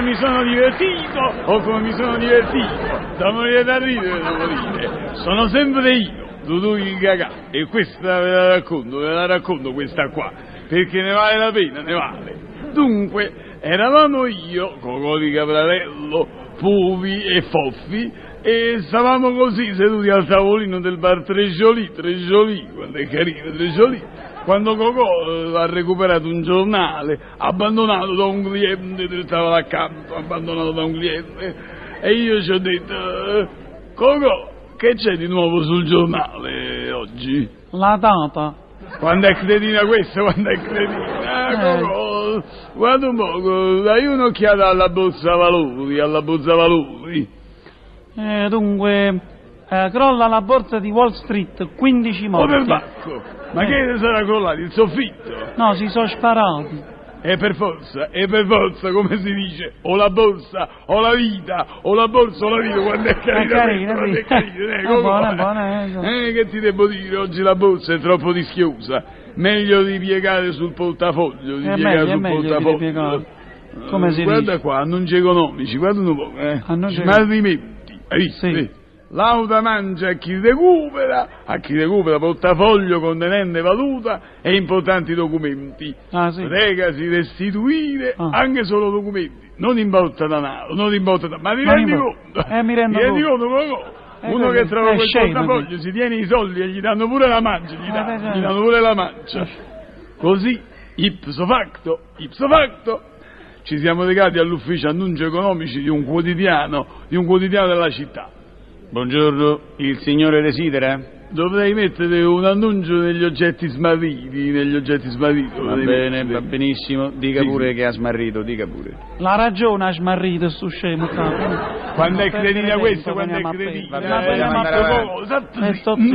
Come mi sono divertito, oh come mi sono divertito, da morire da ridere devo dire, sono sempre io, Dudu il Gagà, e questa ve la racconto, ve la racconto questa qua, perché ne vale la pena, ne vale. Dunque, eravamo io, Cocò di Caprarello, Puvi e Foffi, e stavamo così seduti al tavolino del bar Treggiolì, Treggiolì, quando è carino Treggiolì, quando Cocò eh, ha recuperato un giornale abbandonato da un cliente del tavolo accanto, abbandonato da un cliente, e io ci ho detto, eh, Cocò, che c'è di nuovo sul giornale oggi? La data. Quando è cretina questa, quando è cretina? Ah, Eh. Cocò, guarda un poco, dai un'occhiata alla borsa valori, alla borsa valori. Eh, dunque, eh, crolla la borsa di Wall Street, 15 O per morti. bacco, ma Eh. che sarà crollato? Il soffitto? No, si sono sparati. E per forza, e per forza, come si dice, o la borsa, o la vita, o la borsa, o la vita, quando è carina, carina, quando è sì. carina, eh, È come buona, va? è buona, eh. Eh, che ti devo dire, oggi la borsa è troppo rischiosa, meglio di piegare sul portafoglio, di È piegare meglio, è sul meglio di portafoglio. piegare. Come si guarda dice? qua, annunci economici, guarda un po', eh. Annunci- Smarrimenti, hai visto? Sì. Eh. Lauda mangia a chi recupera, a chi recupera portafoglio contenente valuta e importanti documenti. Ah, sì. Pregasi restituire Ah. anche solo documenti, non importa denaro, non importa denaro. Ma ti Non rendi importa. conto? Eh, mi rendo conto. conto, Coco? Eh, Uno quello- che trova è quel scemo, portafoglio si tiene i soldi e gli danno pure la mancia, gli, Eh, danno, beh, gli danno pure la mancia. Così, ipso facto, ipso facto, ci siamo recati all'ufficio annunci economici di un quotidiano, di un quotidiano della città. Buongiorno, il signore desidera? Dovrei mettere un annuncio negli oggetti smarriti, negli oggetti smarriti. Va bene, mettere. va benissimo, dica Sì, pure sì. che ha smarrito, dica pure. La ragione ha smarrito sto scemo. sa. Quando è questa, tempo, quando è perdere. Va Ma. Esatto, Eh, Mm,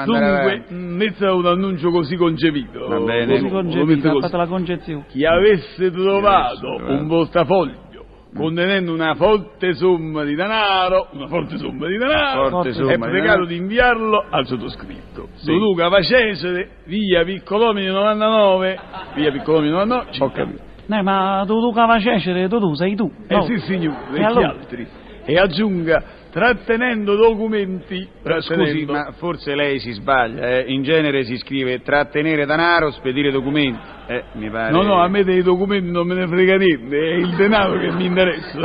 andare Dunque, mm, metta un annuncio così concepito. Va bene. Concepita, mette ha così. fatto la concezione. Chi avesse trovato trovato. un portafoglio contenendo una forte somma di denaro, una forte somma di denaro, è pregato di inviarlo al sottoscritto. Sì. Luca Facesere, via Piccolomini 99, via Piccolomini 99, Ho capito. Eh, ma tu, tu cavacecere, tu, sei tu. Eh no? sì signore, e, allora? altri? E aggiunga, trattenendo documenti, Scusi, trattenendo- ma forse lei si sbaglia, eh? In genere si scrive trattenere denaro, spedire documenti. Eh, mi pare... No, no, a me dei documenti non me ne frega niente, è il denaro che mi interessa.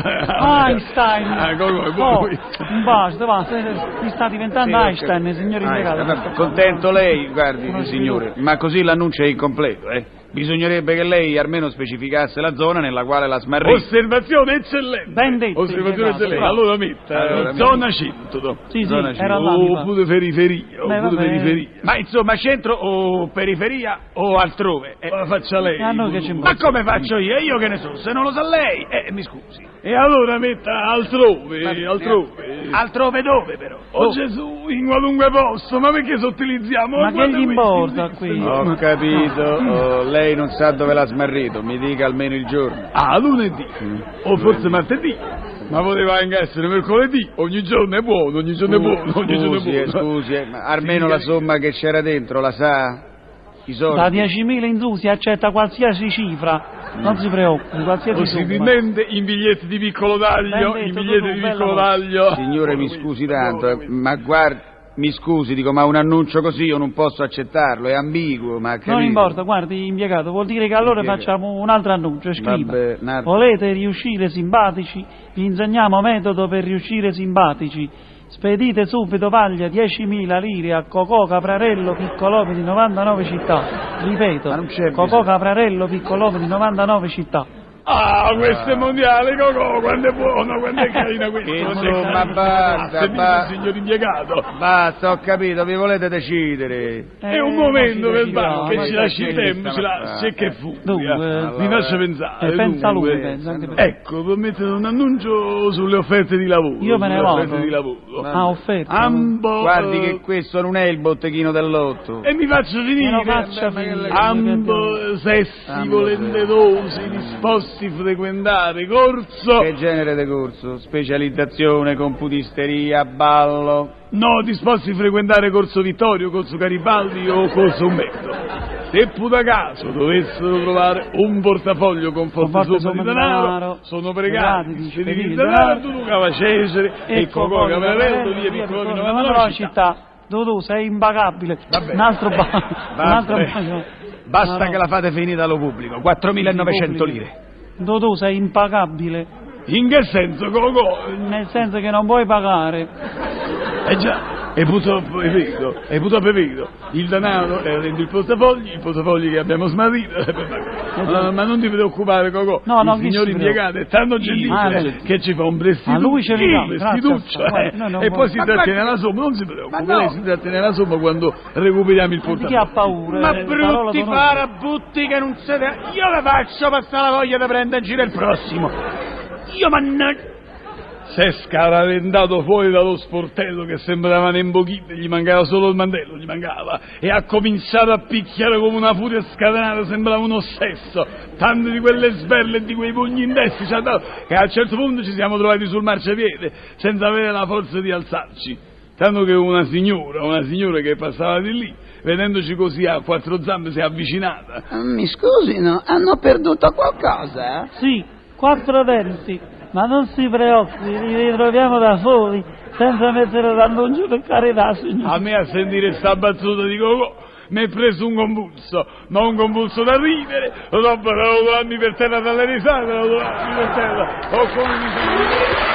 Einstein! Ah, come, oh, poi- basta, basta, mi sta diventando Sì, Einstein, capito. signor Ah, impiegato. vabbè, Contento lei, guardi, signore, ma così l'annuncio è incompleto, eh? Bisognerebbe che lei almeno specificasse la zona nella quale la smarrita. Osservazione eccellente. Ben detto, Osservazione eccellente. bravo. Allora metta Allora, eh, mi zona 100. Sì, sì, Zona era là. mi pare. Oppure periferia. Beh, Oppure vabbè. periferia. Ma insomma, centro o periferia o altrove? Eh, Ma faccia lei. E a noi che ci ma come faccio io? Io che ne so, se non lo sa lei? Eh, mi scusi. E allora metta altrove, altrove. Altrove dove però? Oh Gesù, in qualunque posto, ma perché sottilizziamo? Ma che gli importa qui? Ho capito, oh, lei non sa dove l'ha smarrito, mi dica almeno il giorno. Ah, lunedì. O forse martedì. Ma poteva anche essere mercoledì. Ogni giorno è buono, ogni giorno è buono, ogni giorno è Scusi, eh, buono. scusi, eh, ma almeno Sì, la somma che c'era dentro la sa? I soldi? Da 10.000 in su si accetta qualsiasi cifra, non si preoccupi, qualsiasi somma. Possibilmente in biglietti di piccolo taglio, in biglietti tu, di piccolo taglio. Signore, mi scusi tanto, eh, ma guardi, mi scusi, dico, ma un annuncio così io non posso accettarlo, è ambiguo, ma Non capito? importa, guardi, impiegato, vuol dire che allora Impiegato. facciamo un altro annuncio, scriva. Vabbè, altro. Volete riuscire simpatici? Vi insegniamo metodo per riuscire simpatici. Spedite subito paglia 10.000 lire a Cocò Caprarello Piccolope di 99 città. Ripeto, non Cocò. Caprarello Piccolope di 99 città. Ah, questo è mondiale, Cocò, quando è buono, quando è carina questo. Insomma, è carina. basta, Ah, basta. signor impiegato. Basta, ho capito, vi volete decidere. È un Eh, momento ma ci per Banco che ma ci ci lasci il tempo, ci lasci che fu. Dunque, Mi faccia pensare. Eh, pensa lui, pensa Ecco, per mettere un annuncio sulle offerte di lavoro. Io me ne vado. offerte di lavoro. Ah, offerta. Ambo. Guardi eh, che questo non è il botteghino dell'otto. E mi faccio finire. Me lo faccia Ma che finire. Ambo sessi volenterosi disposti a frequentare corso. Che genere di corso? Specializzazione, computisteria, ballo. No, disposti a frequentare corso Vittorio, corso Garibaldi o corso Umberto. Se puta caso dovessero trovare un portafoglio con forte forte somma di denaro, sono pregati pregati di denaro, tu Cava Cesare e Cocò Cavarello, via Piccolo Piccolo Novella città. Dodù, sei impagabile. Vabbè. Un altro ba- un altro bacio. Basta che la fate finita allo pubblico. 4.900 Pubblico. lire. Dodù, sei impagabile. In che senso, Cocò? Nel senso che non puoi pagare. Eh già, e purtroppo è vero, e purtroppo è vero. Il denaro è dentro il portafogli, il portafogli che abbiamo smarrito. Ma, ma non ti preoccupare, Cocò. No, no, il signor si impiegato è tanto gentile lei- che ci fa un prestito. Lui ce li dà, grazie, Prestituccio, eh, e poi si trattiene la somma, non si preoccupi, lei si trattiene la somma quando recuperiamo il Ma di chi ha paura? Ma Eh, brutti farabutti che non siete... Io vi faccio passare la voglia di prendere in giro il prossimo. Io mannaggia... Si è scaraventato fuori dallo sportello che sembrava un imboghito, gli mancava solo il mantello, gli mancava, e ha cominciato a picchiare come una furia scatenata, sembrava un ossesso, tante di quelle sberle e di quei pugni indesti ci ha dato, che a un certo punto ci siamo trovati sul marciapiede, senza avere la forza di alzarci. Tanto che una signora, una signora che passava di lì, vedendoci così a quattro zampe, si è avvicinata. Mi scusino, hanno perduto qualcosa? Sì, quattro denti. Ma non si preoccupi, li ritroviamo da soli, senza mettere l'annuncio per carità, signore. A me a sentire sta battuta di Cocò mi è preso un convulso, ma un convulso da ridere, dopo devo trovarmi per terra dalle risate, devo trovarmi per terra, o come mi sono...